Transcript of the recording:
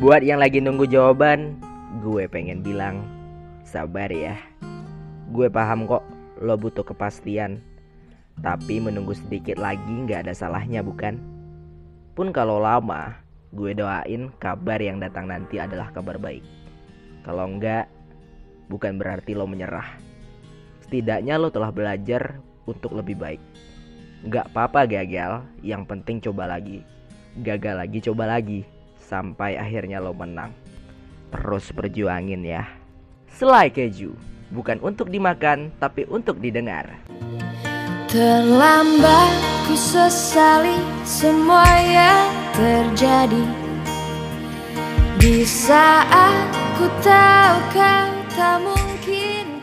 Buat yang lagi nunggu jawaban, gue pengen bilang sabar ya. Gue paham kok lo butuh kepastian. Tapi menunggu sedikit lagi nggak ada salahnya bukan? Pun kalau lama, gue doain kabar yang datang nanti adalah kabar baik. Kalau enggak, bukan berarti lo menyerah. Setidaknya lo telah belajar untuk lebih baik. Gak apa-apa gagal, yang penting coba lagi. Gagal lagi, coba lagi. Sampai akhirnya lo menang. Terus perjuangin ya. Selai keju, bukan untuk dimakan, tapi untuk didengar. Terlambat ku sesali semua yang terjadi Di saat ku tahu kau tak mungkin